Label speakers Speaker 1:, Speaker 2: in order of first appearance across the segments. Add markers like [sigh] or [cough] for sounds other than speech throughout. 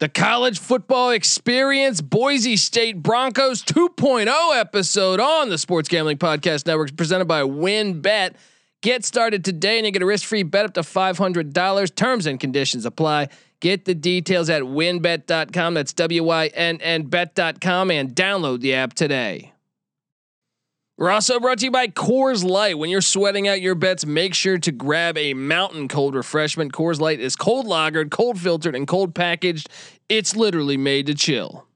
Speaker 1: The college football experience, Boise State Broncos 2.0 episode on the Sports Gambling Podcast Network, presented by WynnBET. Get started today and you get a risk free bet up to $500. Terms and conditions apply. Get the details at wynnbet.com. That's W Y N N bet.com and download the app today. We're also brought to you by Coors Light. When you're sweating out your bets, make sure to grab a mountain cold refreshment. Coors Light is cold lagered, cold filtered, and cold packaged. It's literally made to chill.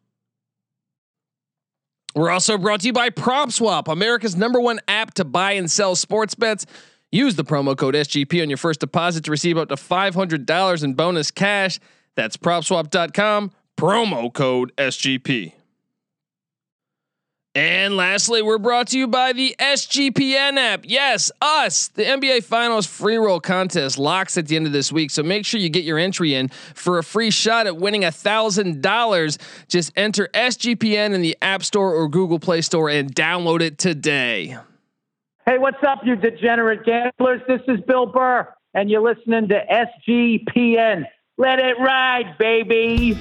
Speaker 1: We're also brought to you by PropSwap, America's number one app to buy and sell sports bets. Use the promo code SGP on your first deposit to receive up to $500 in bonus cash. That's propswap.com, promo code SGP. And lastly, we're brought to you by the SGPN app. Yes, us. The NBA Finals free roll contest locks at the end of this week. So make sure you get your entry in for a free shot at winning a thousand dollars. Just enter SGPN in the App Store or Google Play Store and download it today.
Speaker 2: Hey, what's up, you degenerate gamblers? This is Bill Burr, and you're listening to SGPN. Let it ride, baby.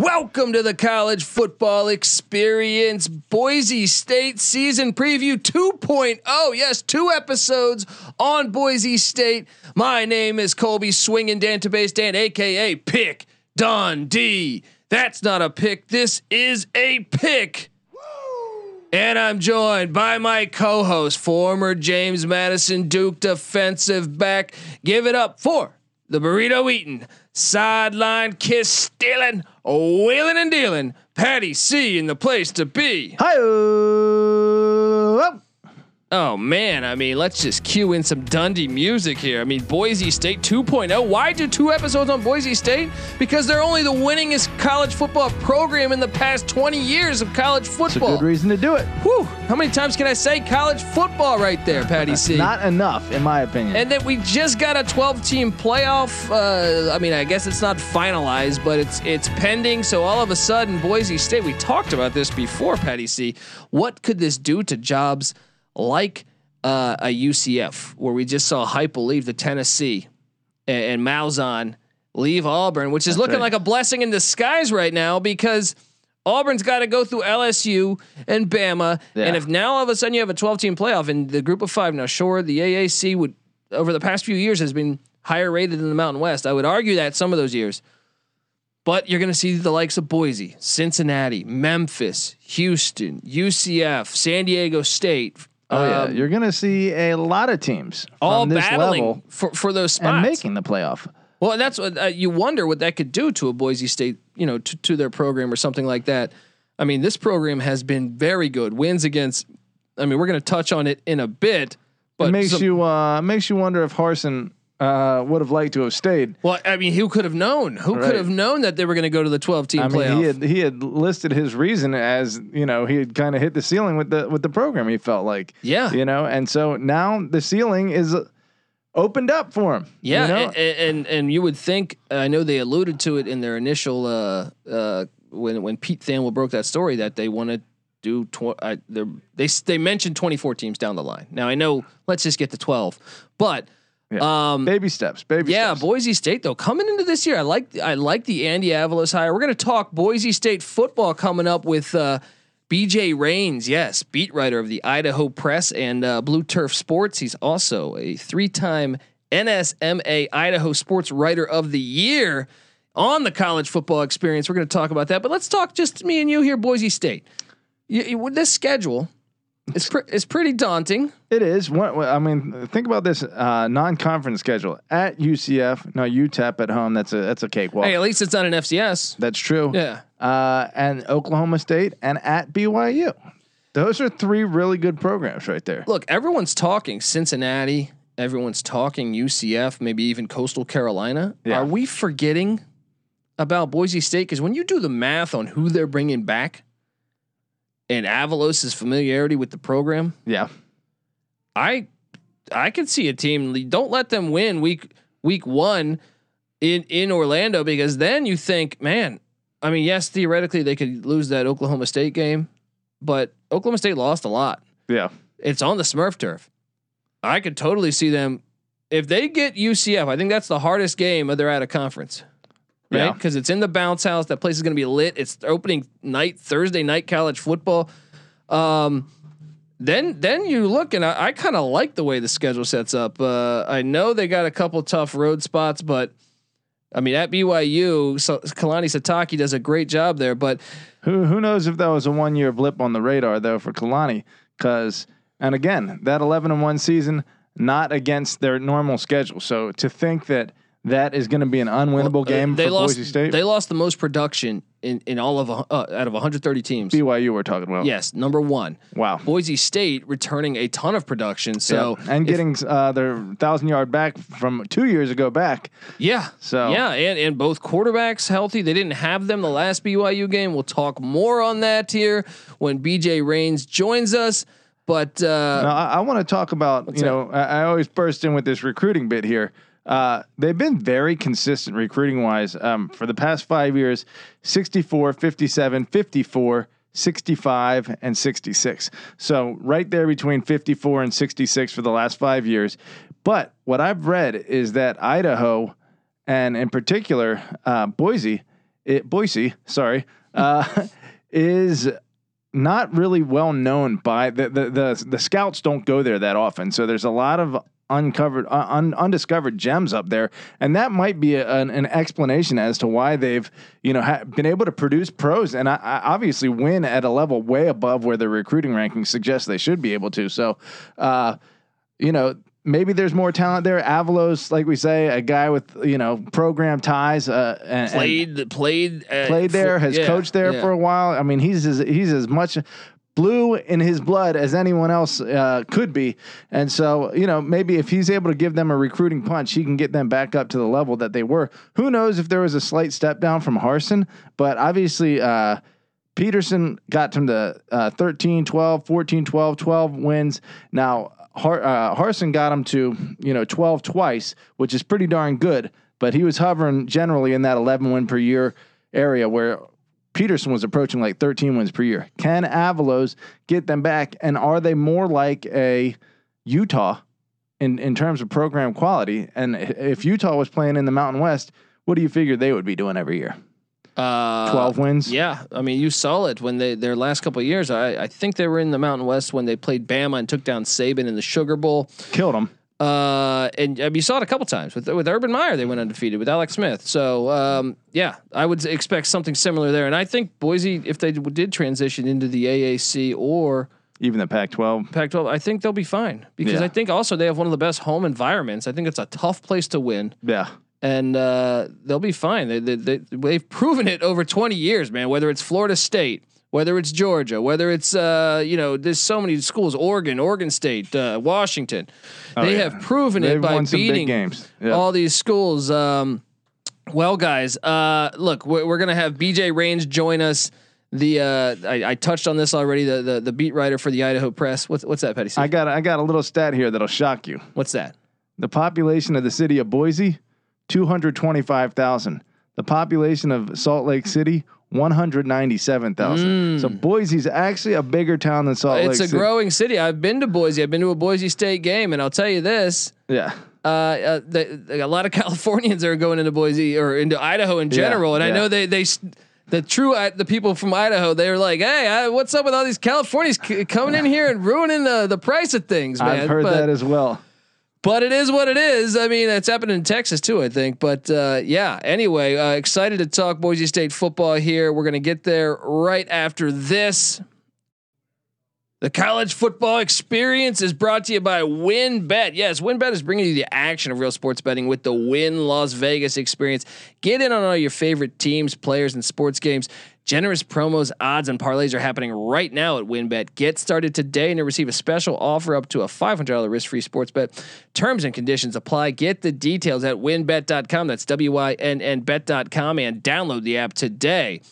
Speaker 1: Welcome to the college football experience. Boise State season preview 2.0. Yes, two episodes on Boise State. My name is Colby Swinging Database Dan, aka Pick Dundee. That's not a pick. This is a pick. And I'm joined by my co-host, former James Madison Duke defensive back. Give it up for the burrito eating, sideline kiss stealing, wheeling and dealing. Patty C in the place to be.
Speaker 3: Hi.
Speaker 1: Oh man, I mean, let's just cue in some Dundee music here. I mean, Boise State 2.0. Why do two episodes on Boise State? Because they're only the winningest college football program in the past 20 years of college
Speaker 3: It's a
Speaker 1: football.
Speaker 3: good reason to do it.
Speaker 1: Whew, how many times can I say college football right there, Patty C? [laughs]
Speaker 3: Not enough, in my opinion.
Speaker 1: and that we just got a 12 team playoff. Uh, I mean, I guess it's not finalized, but it's it's pending. So all of a sudden, Boise State. We talked about this before, Patty C. What could this do to jobs like uh, a UCF, where we just saw Heupel leave to Tennessee and, and Malzahn leave Auburn, which is
Speaker 3: That's
Speaker 1: looking
Speaker 3: right.
Speaker 1: like a blessing in disguise right now because. Auburn's got to go through LSU and Bama,
Speaker 3: Yeah.
Speaker 1: and if now all of a sudden you have a 12 team playoff in the group of five, now sure the AAC would over the past few years has been higher rated than the Mountain West. I would argue that some of those years. But you're going to see the likes of Boise, Cincinnati, Memphis, Houston, UCF, San Diego State.
Speaker 3: Oh yeah,
Speaker 1: um,
Speaker 3: you're gonna see a lot of teams
Speaker 1: all battling
Speaker 3: level
Speaker 1: for, for those spots and
Speaker 3: making the playoff.
Speaker 1: Well, that's what uh, you wonder what that could do to a Boise State, you know, to, to their program or something like that. I mean, this program has been very good. Wins against. I mean, we're going to touch on it in a bit, but
Speaker 3: it makes
Speaker 1: some-
Speaker 3: you uh, makes you wonder if Harsin uh, would have liked to have stayed.
Speaker 1: Well, I mean, who could have known? Who could have known that they were going to go to the 12 team
Speaker 3: I mean,
Speaker 1: playoff?
Speaker 3: he had he had listed his reason as you know he had kind of hit the ceiling with the with the program. He felt like
Speaker 1: yeah.
Speaker 3: you know, and so now the ceiling is uh, opened up for him.
Speaker 1: Yeah,
Speaker 3: you know?
Speaker 1: and, and and you would think I know they alluded to it in their initial uh uh when when Pete Thamel broke that story that they want to do tw- I, they they mentioned 24 teams down the line. Now I know let's just get to 12. But um
Speaker 3: baby steps, baby
Speaker 1: yeah,
Speaker 3: steps.
Speaker 1: Boise State though coming into this year, I like I like the Andy Avalos hire. We're gonna talk Boise State football coming up with uh, BJ Rains, yes, beat writer of the Idaho Press and uh, Blue Turf Sports. He's also a three-time NSMA Idaho Sports Writer of the Year on the college football experience. We're going to talk about that, but let's talk just me and you here, Boise State. You, you- with this schedule, it's pre- it's pretty daunting.
Speaker 3: It is. What I mean, think about this uh, non-conference schedule at UCF. No, UTEP at home. That's a that's a cakewalk.
Speaker 1: Hey, at least it's not an FCS.
Speaker 3: That's true.
Speaker 1: Yeah.
Speaker 3: Uh, and Oklahoma State and at BYU. Those are three really good programs right there.
Speaker 1: look, everyone's talking Cincinnati, everyone's talking UCF, maybe even Coastal Carolina.
Speaker 3: Yeah.
Speaker 1: Are we forgetting about Boise State? Because when you do the math on who they're bringing back, and Avalos' familiarity with the program,
Speaker 3: Yeah.
Speaker 1: I I could see a team. Don't let them win week week one in in Orlando because then you think, man. I mean, yes, theoretically they could lose that Oklahoma State game, but Oklahoma State lost a lot.
Speaker 3: Yeah.
Speaker 1: It's on the Smurf turf. I could totally see them if they get UCF. I think that's the hardest game of their at a conference, right?
Speaker 3: Yeah.
Speaker 1: Because it's in the bounce house. That place is going to be lit. It's opening night, Thursday night college football. Um, then then you look and I, I kind of like the way the schedule sets up. Uh, I know they got a couple tough road spots, but I mean at BYU, so Kalani Sitake does a great job there. But
Speaker 3: Who who knows if that was a one year blip on the radar though for Kalani? Because and again, that eleven and one season not against their normal schedule. So to think that that is going to be an unwinnable
Speaker 1: uh,
Speaker 3: game
Speaker 1: they
Speaker 3: for
Speaker 1: lost.
Speaker 3: Boise State,
Speaker 1: They lost the most production in in all of uh, out of 130 teams.
Speaker 3: BYU we're talking about.
Speaker 1: Yes, number one.
Speaker 3: Wow.
Speaker 1: Boise State returning a ton of production. So
Speaker 3: Yeah. and
Speaker 1: if-
Speaker 3: getting uh, their thousand yard back from two years ago back.
Speaker 1: yeah,
Speaker 3: So-
Speaker 1: yeah, and and both quarterbacks healthy. They didn't have them the last BYU game. We'll talk more on that here when BJ Rains joins us. But uh,
Speaker 3: Now, I, I want to talk about, you
Speaker 1: that?
Speaker 3: know, I, I always burst in with this recruiting bit here. Uh, they've been very consistent recruiting wise um, for the past five years 64, 57, 54, 65, and 66. So, right there between 54 and 66 for the last five years. But what I've read is that Idaho, and in particular, uh, Boise, it, Boise, sorry, uh, [laughs] is not really well known by the, the the the scouts don't go there that often. So there's a lot of uncovered uh, un, undiscovered gems up there and that might be a, an, an explanation as to why they've you know ha- been able to produce pros and I, I obviously win at a level way above where their recruiting rankings suggest they should be able to so uh you know maybe there's more talent there avalos like we say a guy with you know program ties uh and, and-
Speaker 1: played played uh,
Speaker 3: played there, has
Speaker 1: yeah,
Speaker 3: coached there
Speaker 1: yeah.
Speaker 3: for a while. I mean, he's as, he's as much blue in his blood as anyone else uh, could be. And so, you know, maybe if he's able to give them a recruiting punch, he can get them back up to the level that they were. Who knows if there was a slight step down from Harsin, but obviously, uh, Petersen got them to uh, 13, 12, 14, 12, 12 wins. Now, Har- uh, Harsin got him to, you know, 12 twice, which is pretty darn good, but he was hovering generally in that 11 win per year area where Petersen was approaching like 13 wins per year. Can Avalos get them back? And are they more like a Utah in, in terms of program quality? And if Utah was playing in the Mountain West, what do you figure they would be doing every year?
Speaker 1: Uh,
Speaker 3: 12 wins?
Speaker 1: Yeah, I mean, you saw it when they their last couple of years. I, I think they were in the Mountain West when they played Bama and took down Saban in the Sugar Bowl.
Speaker 3: Killed them.
Speaker 1: Uh, and I mean, you saw it a couple times with with Urban Meyer. They went undefeated with Alex Smith. So um, yeah, I would expect something similar there. And I think Boise, if they did transition into the AAC or
Speaker 3: Even the Pac 12.
Speaker 1: Pac-12, I think they'll be fine because
Speaker 3: Yeah.
Speaker 1: I think also they have one of the best home environments. I think it's a tough place to win
Speaker 3: Yeah.
Speaker 1: and uh, they'll be fine. They, they, they, they've proven it over 20 years, man. Whether it's Florida State, whether it's Georgia, whether it's uh, you know, there's so many schools, Oregon, Oregon State, uh, Washington. they
Speaker 3: Oh, yeah.
Speaker 1: have proven
Speaker 3: They've
Speaker 1: it by
Speaker 3: won some big
Speaker 1: beating
Speaker 3: games. Yeah.
Speaker 1: all these schools. Um, well, guys, uh, look, we're, we're gonna have BJ Rains join us. The uh, I, I touched on this already. The, the the beat writer for the Idaho Press. What's what's that, Patty?
Speaker 3: I got I got a little stat here that'll shock you.
Speaker 1: what's that?
Speaker 3: The population of the city of Boise, 225,000. The population of Salt Lake City, 197,000. So Boise's actually a bigger town than Salt
Speaker 1: Mm. It's
Speaker 3: Lake
Speaker 1: a
Speaker 3: City.
Speaker 1: growing city. I've been to Boise. I've been to a Boise State game, and I'll tell you this:
Speaker 3: yeah.
Speaker 1: uh, uh, the, a lot of [laughs] Californians are going into Boise or into Idaho in general, and I know they they the true I- the people from Idaho they're like, hey, I, what's up with all these Californians c- coming in [laughs] here and ruining the the price of things, man?
Speaker 3: I've heard
Speaker 1: but,
Speaker 3: that as well.
Speaker 1: But it is what it is. I mean, it's happening in Texas too, I think. But uh, yeah, anyway, uh, excited to talk Boise State football here. We're gonna get there right after this. The college football experience is brought to you by WynnBET. Yes, WynnBET is bringing you the action of real sports betting with the Wynn Las Vegas experience. Get in on all your favorite teams, players, and sports games. Generous promos, odds, and parlays are happening right now at WynnBET. Get started today and receive a special offer up to a $500 risk-free sports bet. Terms and conditions apply. Get the details at wynnbet.com. That's W-I-N-N bet.com and download the app today.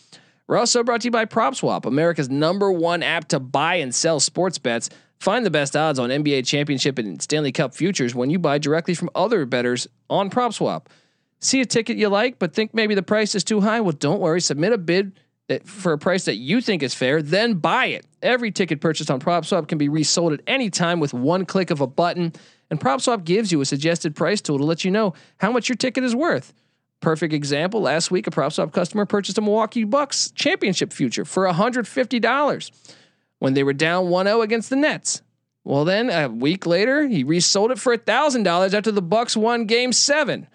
Speaker 1: We're also brought to you by PropSwap, America's number one app to buy and sell sports bets. Find the best odds on NBA championship and Stanley Cup futures when you buy directly from other bettors on PropSwap. See a ticket you like, but think maybe the price is too high? Well, don't worry. Submit a bid for a price that you think is fair, then buy it. Every ticket purchased on PropSwap can be resold at any time with one click of a button. And PropSwap gives you a suggested price tool to let you know how much your ticket is worth. Perfect example. Last week, a PropSwap customer purchased a Milwaukee Bucks championship future for $150 when they were down 1-0 against the Nets. Well, then a week later, he resold it for $1,000 after the Bucks won game 7.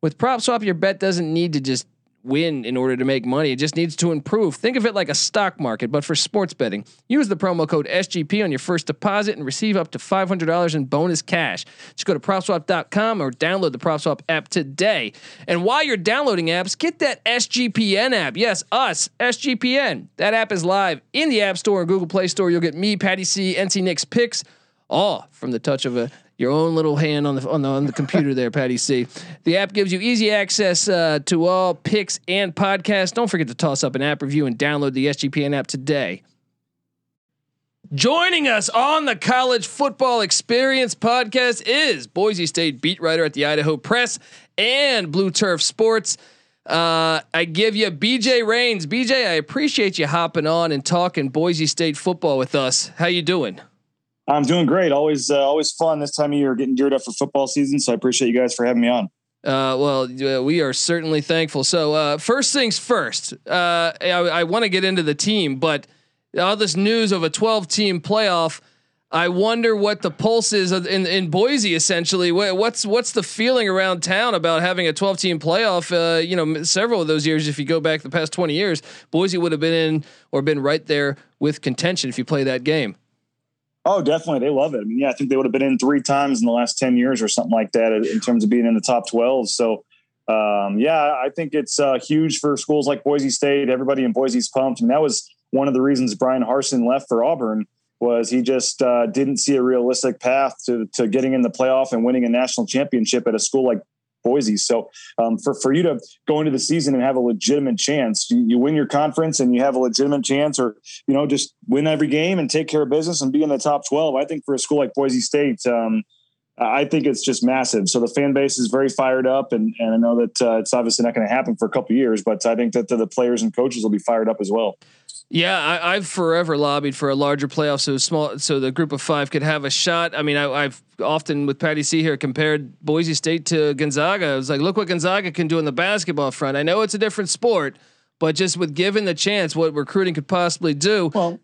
Speaker 1: With PropSwap, your bet doesn't need to just win in order to make money. It just needs to improve. Think of it like a stock market, but for sports betting. Use the promo code SGP on your first deposit and receive up to $500 in bonus cash. Just go to PropSwap.com or download the PropSwap app today. And while you're downloading apps, get that SGPN app. Yes, us, SGPN. That app is live in the App Store and Google Play Store. You'll get me, Patty C, NC Nick's picks, all from the touch of a your own little hand on the on the, on the computer there, Patty C. The app gives you easy access uh, to all picks and podcasts. Don't forget to toss up an app review and download the SGPN app today. Joining us on the College Football Experience podcast is Boise State beat writer at the Idaho Press and Blue Turf Sports. Uh, I give you BJ Rains. BJ, I appreciate you hopping on and talking Boise State football with us. How you doing?
Speaker 4: I'm doing great. Always, uh, always fun this time of year, getting geared up for football season. So I appreciate you guys for having me on.
Speaker 1: Uh, well, uh, we are certainly thankful. So, uh, first things first, uh, I, I want to get into the team, but all this news of a 12 team playoff, I wonder what the pulse is in, in Boise. Essentially, what's what's the feeling around town about having a 12 team playoff? Uh, you know, several of those years, if you go back the past 20 years, Boise would have been in or been right there with contention if you play that game.
Speaker 4: Oh, definitely. They love it. I mean, yeah, I think they would have been in three times in the last 10 years or something like that in terms of being in the top 12. So, um, yeah, I think it's uh, huge for schools like Boise State. Everybody in Boise's pumped. And that was one of the reasons Bryan Harsin left for Auburn was he just uh, didn't see a realistic path to, to getting in the playoff and winning a national championship at a school like Boise. So um, for for you to go into the season and have a legitimate chance, you, you, win your conference and you have a legitimate chance, or you know just win every game and take care of business and be in the top twelve. I think for a school like Boise State. Um, I think it's just massive. So the fan base is very fired up, and, and I know that uh, it's obviously not going to happen for a couple years, but I think that the, the players and coaches will be fired up as well.
Speaker 1: Yeah, I, have forever lobbied for a larger playoff, so small, so the group of five could have a shot. I mean, I, have often with Patty C here compared Boise State to Gonzaga. I was like, look what Gonzaga can do in the basketball front. I know it's a different sport, but just with given the chance, what recruiting could possibly do. Well,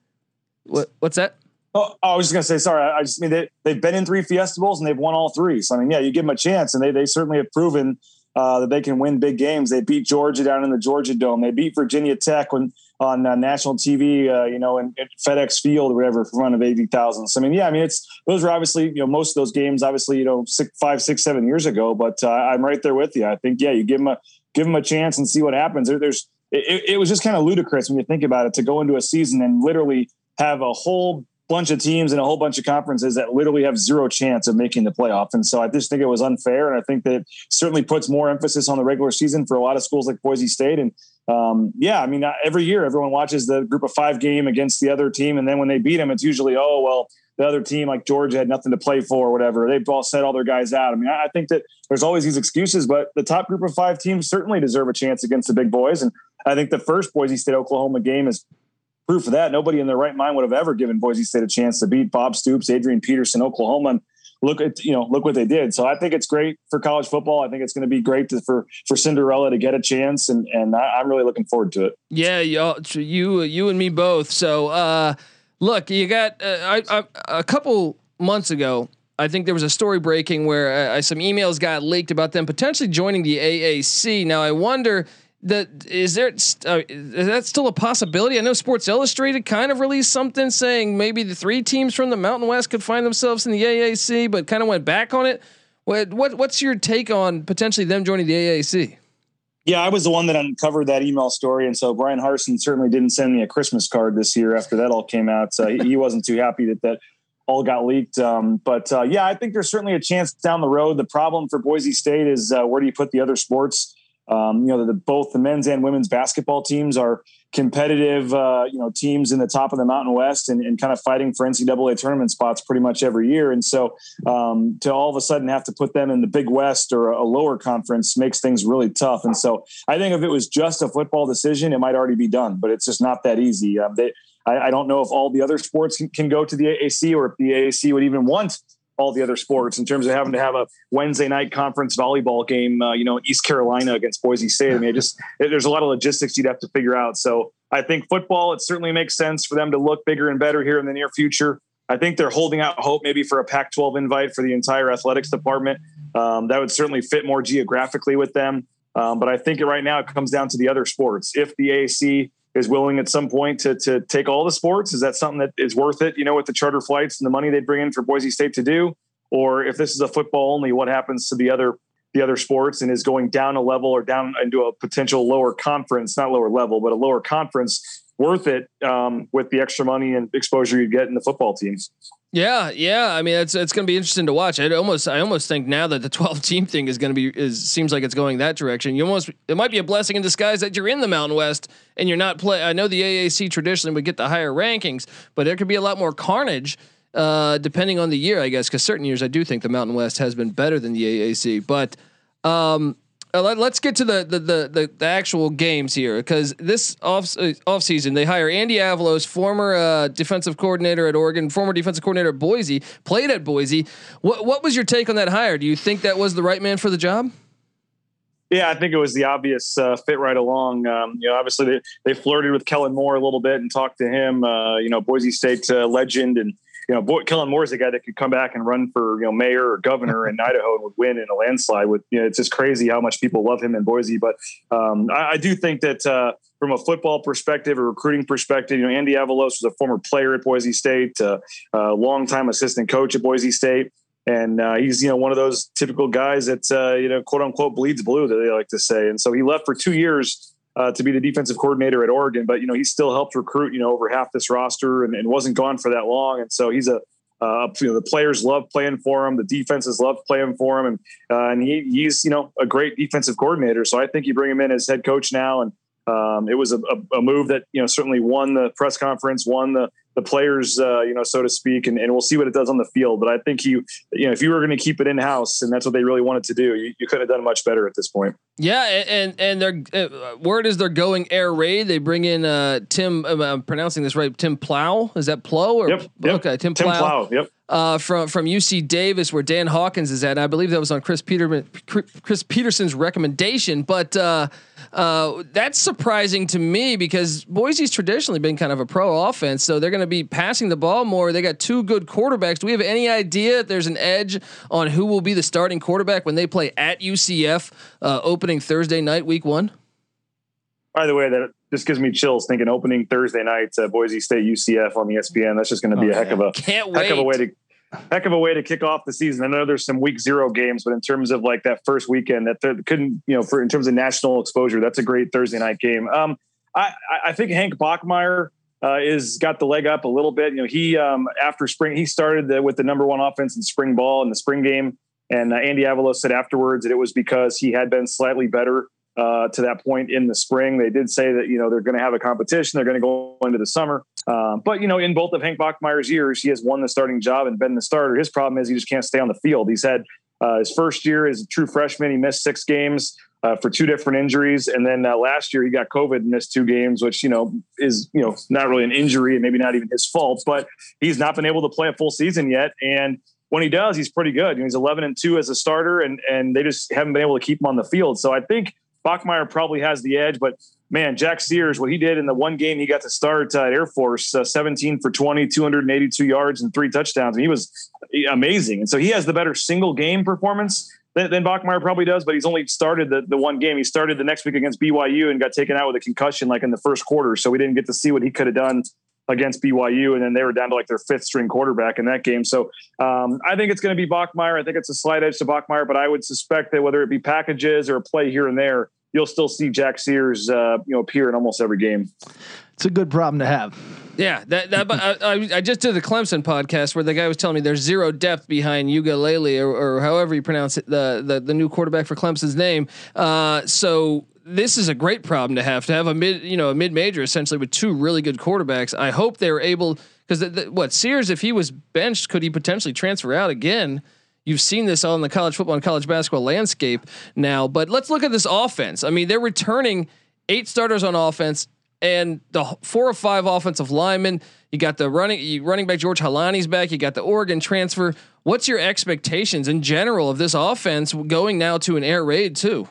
Speaker 1: what, what's that?
Speaker 4: Oh, I was just gonna say, sorry. I just mean they they've been in three Fiesta Bowls and they've won all three. So I mean, yeah, you give them a chance, and they they certainly have proven uh, that they can win big games. They beat Georgia down in the Georgia Dome. They beat Virginia Tech when on uh, national TV, uh, you know, in, in, FedEx Field or whatever, for run of eighty thousand. So I mean, yeah, I mean, it's those are obviously you know most of those games, obviously you know six, five, six, seven years ago. But uh, I'm right there with you. I think yeah, you give them a give them a chance and see what happens. There, there's it, it was just kind of ludicrous when you think about it to go into a season and literally have a whole bunch of teams and a whole bunch of conferences that literally have zero chance of making the playoff. And so I just think it was unfair. And I think that certainly puts more emphasis on the regular season for a lot of schools like Boise State. And um, yeah, I mean, every year everyone watches the group of five game against the other team. And then when they beat them, it's usually, oh, well, the other team like Georgia had nothing to play for or whatever. They've all set all their guys out. I mean, I think that there's always these excuses, but the top group of five teams certainly deserve a chance against the big boys. And I think the first Boise State Oklahoma game is proof of that. Nobody in their right mind would have ever given Boise State a chance to beat Bob Stoops, Adrian Peterson, Oklahoma. And look at you know look what they did. So I think it's great for college football. I think it's going to be great to, for for Cinderella to get a chance, and and I, am really looking forward to it.
Speaker 1: Yeah, y'all, you you and me both. So uh, look, you got uh, I, I, a couple months ago. I think there was a story breaking where uh, some emails got leaked about them potentially joining the AAC. Now I wonder that is there uh, is that still a possibility? I know Sports Illustrated kind of released something saying maybe the three teams from the Mountain West could find themselves in the AAC, but kind of went back on it. What what what's your take on potentially them joining the AAC?
Speaker 4: Yeah, I was the one that uncovered that email story, and so Bryan Harsin certainly didn't send me a Christmas card this year after that all came out. He, he wasn't too happy that that all got leaked. Um, but uh, yeah, I think there's certainly a chance down the road. The problem for Boise State is uh, where do you put the other sports? Um, you know, the, both the men's and women's basketball teams are competitive, uh, you know, teams in the top of the Mountain West and, and, kind of fighting for NCAA tournament spots pretty much every year. And so um, to all of a sudden have to put them in the Big West or a lower conference makes things really tough. And so I think if it was just a football decision, it might already be done, but it's just not that easy. Um, they, I, I, don't know if all the other sports can, can go to the AAC or if the AAC would even want all the other sports in terms of having to have a Wednesday night conference volleyball game, uh, you know, East Carolina against Boise State. I mean, just there's a lot of logistics you'd have to figure out. So I think football, it certainly makes sense for them to look bigger and better here in the near future. I think they're holding out hope maybe for a Pac-12 invite for the entire athletics department. Um, that would certainly fit more geographically with them. Um, but I think right now it comes down to the other sports. If the AAC is willing at some point to to take all the sports? Is that something that is worth it? You know, with the charter flights and the money they bring in for Boise State to do, or if this is a football only, what happens to the other the other sports and is going down a level or down into a potential lower conference, not lower level, but a lower conference worth it um, with the extra money and exposure you get in the football teams.
Speaker 1: Yeah, yeah. I mean, it's it's going to be interesting to watch. I almost I almost think now that the [laughs] 12 team thing is going to be is seems like it's going that direction. You almost it might be a blessing in disguise that you're in the Mountain West and you're not play. I know the AAC traditionally would get the higher rankings, but there could be a lot more carnage uh, depending on the year, I guess. Because certain years, I do think the Mountain West has been better than the AAC, but. Um, let, us get to the the, the the, the actual games here because this off uh, off season they hire Andy Avalos, former uh, defensive coordinator at Oregon, former defensive coordinator at Boise, played at Boise. What what was your take on that hire? Do you think that was the right man for the job?
Speaker 4: Yeah, I think it was the obvious uh, fit right along. Um, you know, obviously they, they flirted with Kellen Moore a little bit and talked to him. Uh, you know, Boise State uh, legend and you know, Boy, Kellen Moore is a guy that could come back and run for, you know, mayor or governor in [laughs] Idaho and would win in a landslide with, you know, it's just crazy how much people love him in Boise. But um, I, I, do think that uh, from a football perspective, a recruiting perspective, you know, Andy Avalos was a former player at Boise State, uh, a longtime assistant coach at Boise State. And uh, he's, you know, one of those typical guys that, uh, you know, quote unquote bleeds blue that they like to say. And so he left for two years uh, to be the defensive coordinator at Oregon, but you know he still helped recruit you know over half this roster and, and wasn't gone for that long, and so he's a uh, you know the players love playing for him, the defenses love playing for him, and uh, and he, he's you know a great defensive coordinator. So I think you bring him in as head coach now, and um, it was a, a, move that you know certainly won the press conference, won the the players, uh, you know, so to speak, and, and we'll see what it does on the field. But I think you, you know, if you were going to keep it in house, and that's what they really wanted to do, you, you couldn't have done much better at this point.
Speaker 1: Yeah, and and they're uh, word is they're going air raid. They bring in uh, Tim. I'm pronouncing this right. Tim Plough is that Plow or
Speaker 4: yep, yep.
Speaker 1: okay? Tim,
Speaker 4: Tim Plough. Plough. Yep
Speaker 1: uh, from from UC Davis, where Dan Hawkins is at. And I believe that was on Chris Peterman, Chris Petersen's recommendation. But uh, uh, that's surprising to me because Boise's traditionally been kind of a pro offense, so they're going to be passing the ball more. They got two good quarterbacks. Do we have any idea if there's an edge on who will be the starting quarterback when they play at UCF uh, opening Thursday night, Week One?
Speaker 4: By the way, that just gives me chills thinking opening Thursday night, uh, Boise State UCF on the ESPN. That's just going to be oh, a heck of a
Speaker 1: Can't
Speaker 4: heck
Speaker 1: wait.
Speaker 4: of a way to heck of a way to kick off the season. I know there's some week zero games, but in terms of like that first weekend, that couldn't you know for in terms of national exposure, that's a great Thursday night game. Um, I I think Hank Bachmeier. Uh, is got the leg up a little bit. You know, he um, after spring he started the, with the number one offense in spring ball in the spring game, and uh, Andy Avalos said afterwards that it was because he had been slightly better uh, to that point in the spring. They did say that you know they're going to have a competition. They're going to go into the summer. Um, but you know, in both of Hank Bachmeier's years, he has won the starting job and been the starter. His problem is he just can't stay on the field. He's had uh, his first year as a true freshman. He missed six games. Uh, for two different injuries, and then uh, last year he got COVID and missed two games, which you know is you know not really an injury and maybe not even his fault, but he's not been able to play a full season yet. And when he does, he's pretty good. He's 11 and two as a starter, and and they just haven't been able to keep him on the field. So I think Bachmeier probably has the edge, but man, Jack Sears, what he did in the one game he got to start uh, at Air Force, uh, 17 for 20, 282 yards and three touchdowns. And he was amazing. And so he has the better single game performance than, than Bachmeier probably does, but he's only started the, the one game. He started the next week against BYU and got taken out with a concussion like in the first quarter. So we didn't get to see what he could have done against BYU, and then they were down to like their fifth string quarterback in that game. So um, I think it's going to be Bachmeier. I think it's a slight edge to Bachmeier, but I would suspect that whether it be packages or a play here and there, you'll still see Jack Sears, uh, you know, appear in almost every game.
Speaker 3: It's a good problem to have.
Speaker 1: Yeah, that, that I, I, just did the Clemson podcast where the guy was telling me there's zero depth behind Uiagalelei or, or however you pronounce it, the, the the new quarterback for Clemson's name. Uh, so this is a great problem to have to have a mid, you know, a mid major essentially with two really good quarterbacks. I hope they're able because what Sears, if he was benched, could he potentially transfer out again? You've seen this on the college football and college basketball landscape now, but let's look at this offense. I mean, they're returning eight starters on offense and the four or five offensive linemen. You got the running running back George Holani's back. You got the Oregon transfer. What's your expectations in general of this offense going now to an air raid too?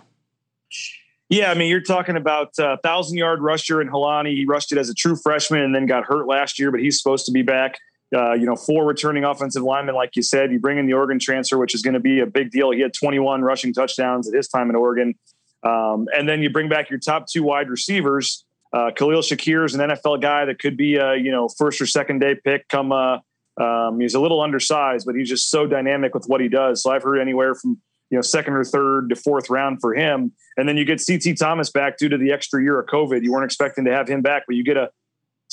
Speaker 4: Yeah, I mean, you're talking about a thousand yard rusher in Holani. He rushed it as a true freshman and then got hurt last year, but he's supposed to be back. Uh, you know, four returning offensive linemen, like you said. You bring in the Oregon transfer, which is going to be a big deal. He had 21 rushing touchdowns at his time in Oregon. Um, and then you bring back your top two wide receivers. Uh, Khalil Shakir is an NFL guy that could be a you know first or second day pick. Come, uh, um, he's a little undersized, but he's just so dynamic with what he does. So I've heard anywhere from you know second or third to fourth round for him. And then you get CT Thomas back due to the extra year of COVID. You weren't expecting to have him back, but you get a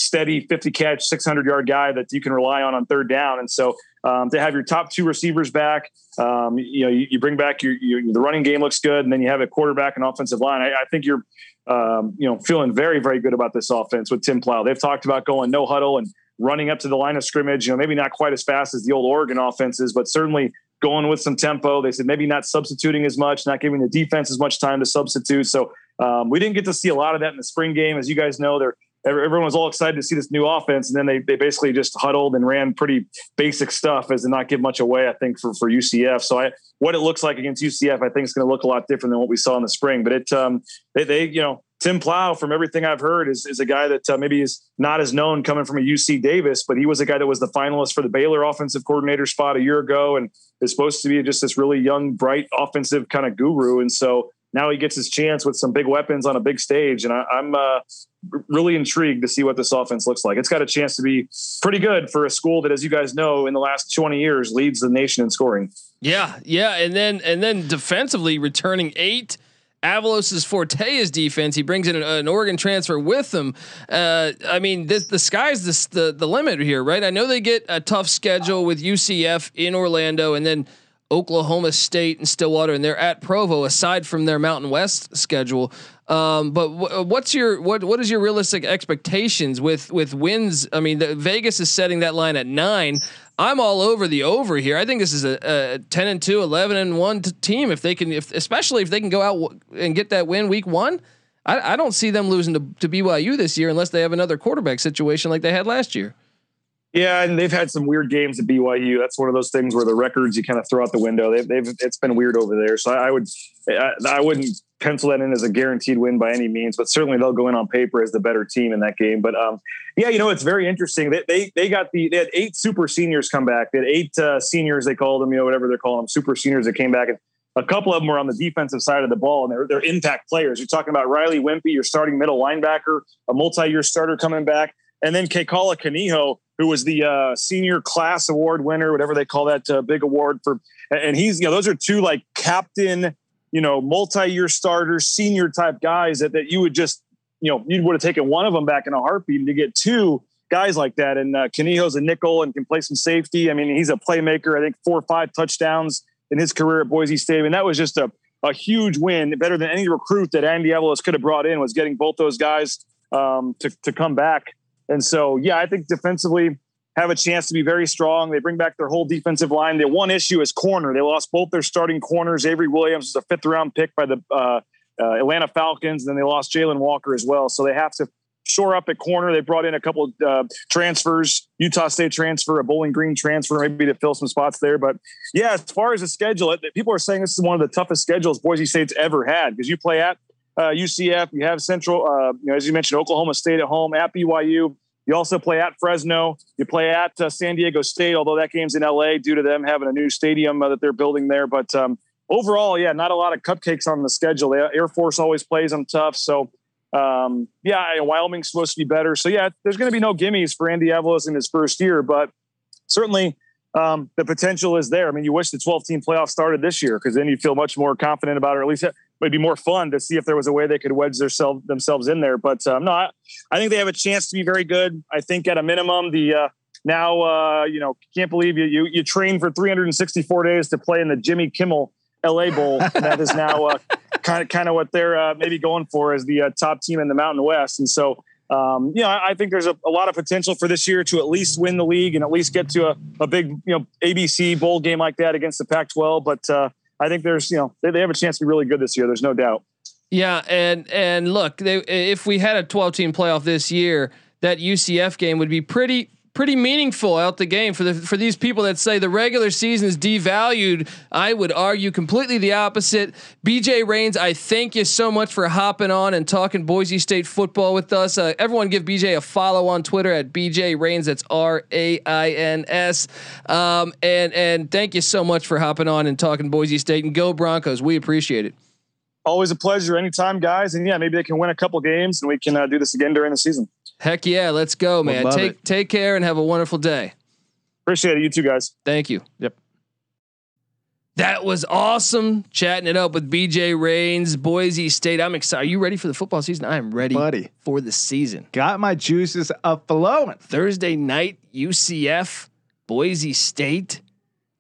Speaker 4: steady 50 catch, 600 yard guy that you can rely on on third down. And so um, to have your top two receivers back, um, you know, you, you bring back your, your, the running game looks good, and then you have a quarterback and offensive line. I, I think you're, um, you know, feeling very, very good about this offense with Tim Plough. They've talked about going no huddle and running up to the line of scrimmage. You know, maybe not quite as fast as the old Oregon offenses, but certainly going with some tempo. They said maybe not substituting as much, not giving the defense as much time to substitute. So um, we didn't get to see a lot of that in the spring game. As you guys know, they're everyone was all excited to see this new offense, and then they they basically just huddled and ran pretty basic stuff as to not give much away. I think for for UCF. So I what it looks like against UCF, I think is going to look a lot different than what we saw in the spring. But it um they they you know Tim Plough, from everything I've heard, is, is a guy that uh, maybe is not as known coming from a UC Davis, but he was a guy that was the finalist for the Baylor offensive coordinator spot a year ago and is supposed to be just this really young, bright offensive kind of guru. And so now he gets his chance with some big weapons on a big stage. And I, am uh, really intrigued to see what this offense looks like. It's got a chance to be pretty good for a school that, as you guys know, in the last 20 years leads the nation in scoring.
Speaker 1: Yeah. Yeah. And then, and then defensively returning eight – Avalos' forte is defense. He brings in an, an Oregon transfer with him. Uh, I mean, this, the sky's the the limit here, right? I know they get a tough schedule with UCF in Orlando, and then Oklahoma State and Stillwater, and they're at Provo. Aside from their Mountain West schedule, um, but w- what's your what what is your realistic expectations with with wins? I mean, the, Vegas is setting that line at nine. I'm all over the over here. I think this is a, a 10 and 2, 11 and 1 team if they can if especially if they can go out and get that win week 1. I, I don't see them losing to, to BYU this year unless they have another quarterback situation like they had last year.
Speaker 4: Yeah, and they've had some weird games at BYU. That's one of those things where the records you kind of throw out the window. They've, they've it's been weird over there. So I, I would I, I, wouldn't pencil that in as a guaranteed win by any means, but certainly they'll go in on paper as the better team in that game. But um, yeah, you know it's very interesting. They, they they got the they had eight super seniors come back. They had eight uh, seniors they called them, you know whatever they're calling them, super seniors that came back and. A couple of them were on the defensive side of the ball, and they're, they're impact players. You're talking about Riley Whimpey, your starting middle linebacker, a multi-year starter coming back, and then Kekaula Kaniho, who was the uh, senior class award winner, whatever they call that uh, big award for. And he's, you know, those are two like captain, you know, multi-year starters, senior type guys that, that you would just, you know, you would have taken one of them back in a heartbeat to get two guys like that. And uh, a nickel and can play some safety. I mean, he's a playmaker. I think four or five touchdowns in his career at Boise State. And that was just a, a huge win, better than any recruit that Andy Avalos could have brought in was getting both those guys um, to, to come back. And so, yeah, I think defensively have a chance to be very strong. They bring back their whole defensive line. The one issue is corner. They lost both their starting corners. Avery Williams was a fifth round pick by the uh, uh, Atlanta Falcons, and then they lost Jalen Walker as well. So they have to shore up at corner. They brought in a couple uh, transfers, Utah State transfer, a Bowling Green transfer, maybe to fill some spots there. But yeah, as far as the schedule, people are saying this is one of the toughest schedules Boise State's ever had because you play at uh, UCF, you have Central, uh, you know, as you mentioned, Oklahoma State at home, at BYU. You also play at Fresno. You play at uh, San Diego State, although that game's in LA due to them having a new stadium uh, that they're building there. But um, overall, yeah, not a lot of cupcakes on the schedule. Air Force always plays them tough. So, um, yeah, Wyoming's supposed to be better. So, yeah, there's going to be no gimmies for Andy Avalos in his first year, but certainly um, the potential is there. I mean, you wish the 12 team playoff started this year because then you feel much more confident about it, or at least it'd be more fun to see if there was a way they could wedge themselves themselves in there. But um, no, I, I, think they have a chance to be very good. I think at a minimum, the uh, now uh, you know can't believe you you you train for 364 days to play in the Jimmy Kimmel LA Bowl. [laughs] that is now uh, kind of kind of what they're uh, maybe going for as the uh, top team in the Mountain West. And so, um, you know, I, I think there's a, a, lot of potential for this year to at least win the league and at least get to a, a big, you know, ABC bowl game like that against the Pac-12. But uh, I think there's, you know, they, they have a chance to be really good this year. There's no doubt.
Speaker 1: Yeah, and and look, they, if we had a 12 team playoff this year, that UCF game would be pretty pretty meaningful out the game for the for these people that say the regular season is devalued. I would argue completely the opposite. BJ Rains, I thank you so much for hopping on and talking Boise State football with us. Uh, everyone, give BJ a follow on Twitter at BJ Rains. That's R A I N S. Um, and and thank you so much for hopping on and talking Boise State and go Broncos. We appreciate it.
Speaker 4: Always a pleasure, anytime, guys. And yeah, maybe they can win a couple games and we can uh, do this again during the season.
Speaker 1: Heck yeah, let's go, man. We'll take it. take care and have a wonderful day.
Speaker 4: Appreciate it. You too, guys.
Speaker 1: Thank you.
Speaker 3: Yep.
Speaker 1: That was awesome. Chatting it up with BJ Rains, Boise State. I'm excited. Are you ready for the football season? I am ready
Speaker 3: Buddy.
Speaker 1: for the season.
Speaker 3: Got my juices up flowing.
Speaker 1: Thursday night, UCF, Boise State.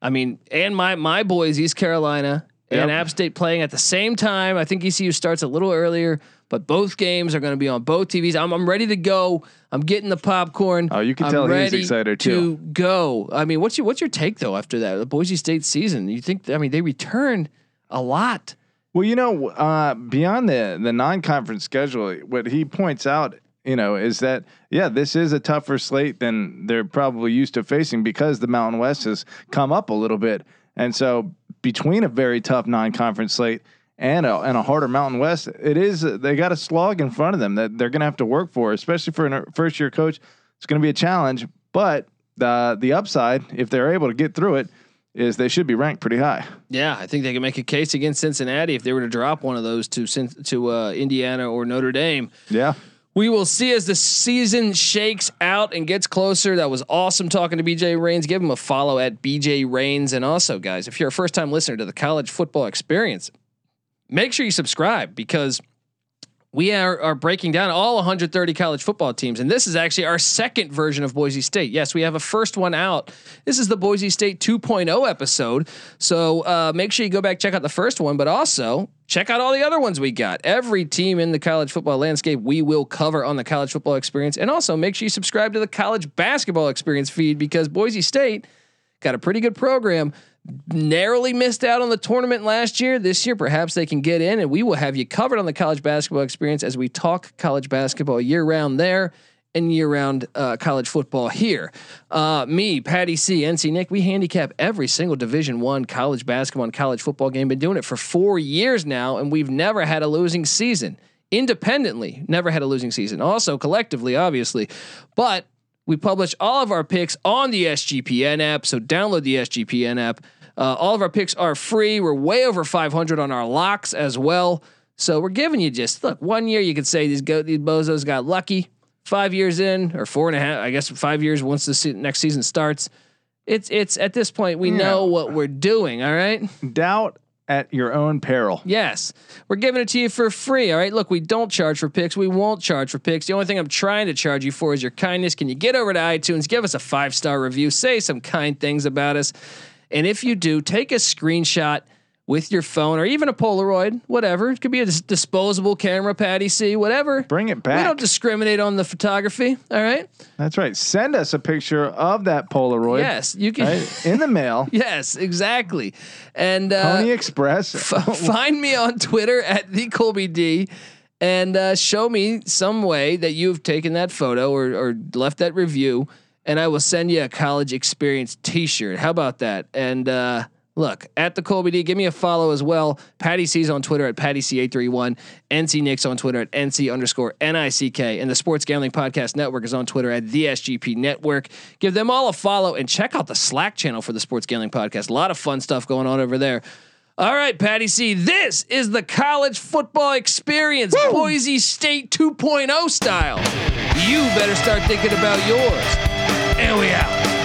Speaker 1: I mean, and my my boys, East Carolina yep. and App State playing at the same time. I think ECU starts a little earlier. But both games are going to be on both TVs. I'm, I'm ready to go. I'm getting the popcorn.
Speaker 3: Oh, you can I'm tell he's excited
Speaker 1: too. To go. I mean, what's your what's your take though after that the Boise State season? You think? I mean, they return a lot.
Speaker 3: Well, you know, uh, beyond the the non conference schedule, what he points out, you know, is that yeah, this is a tougher slate than they're probably used to facing because the Mountain West has come up a little bit, and so between a very tough non conference slate and a, and a harder Mountain West, it is they got a slog in front of them that they're going to have to work for, especially for a first year coach. It's going to be a challenge, but the the upside, if they're able to get through it, is they should be ranked pretty high.
Speaker 1: Yeah, I think they can make a case against Cincinnati if they were to drop one of those to to uh, Indiana or Notre Dame.
Speaker 3: Yeah.
Speaker 1: We will see as the season shakes out and gets closer. That was awesome talking to BJ Rains. Give him a follow at BJ Rains. And also, guys, if you're a first time listener to the college football experience, make sure you subscribe because we are, are breaking down all 130 college football teams. And this is actually our second version of Boise State. Yes, we have a first one out. This is the Boise State 2.0 episode. So uh, make sure you go back, check out the first one, but also check out all the other ones we got. Every team in the college football landscape we will cover on the college football experience. And also make sure you subscribe to the college basketball experience feed because Boise State got a pretty good program narrowly missed out on the tournament last year. This year, perhaps they can get in, and we will have you covered on the college basketball experience as we talk college basketball year round there and year round uh, college football here. Uh, me, Patty C, NC Nick, we handicap every single Division One college basketball and college football game. Been doing it for four years now, and we've never had a losing season. Independently, never had a losing season. Also, collectively, obviously, but we publish all of our picks on the SGPN app, so download the SGPN app. Uh, all of our picks are free. We're way over 500 on our locks as well. So we're giving you just look. One year you could say these go these bozos got lucky. Five years in, or four and a half, I guess five years once the se- next season starts. It's it's at this point we yeah. know what we're doing. All right.
Speaker 3: Doubt at your own peril.
Speaker 1: Yes. We're giving it to you for free. All right. Look, we don't charge for picks. We won't charge for picks. The only thing I'm trying to charge you for is your kindness. Can you get over to iTunes, give us a five star review, say some kind things about us? And if you do, take a screenshot with your phone or even a Polaroid, whatever. It could be a dis- disposable camera, Patty C, whatever.
Speaker 3: Bring it back.
Speaker 1: We don't discriminate on the photography. All right.
Speaker 3: That's right. Send us a picture of that Polaroid.
Speaker 1: Yes, you can
Speaker 3: right? [laughs] in the mail.
Speaker 1: yes, exactly. And uh,
Speaker 3: Pony Express.
Speaker 1: F- find me on Twitter at the Colby D. And uh, show me some way that you've taken that photo or, or left that review, and I will send you a college experience T-shirt. How about that? And uh, Look at the Colby D. Give me a follow as well. Patty C's on Twitter at Patty C831. NC Nick's on Twitter at NC underscore NICK. And the Sports Gambling Podcast Network is on Twitter at the SGP Network. Give them all a follow and check out the Slack channel for the Sports Gambling Podcast. A lot of fun stuff going on over there. All right, Patty C. This is the college football experience, Woo! Boise State 2.0 style. You better start thinking about yours. And we out.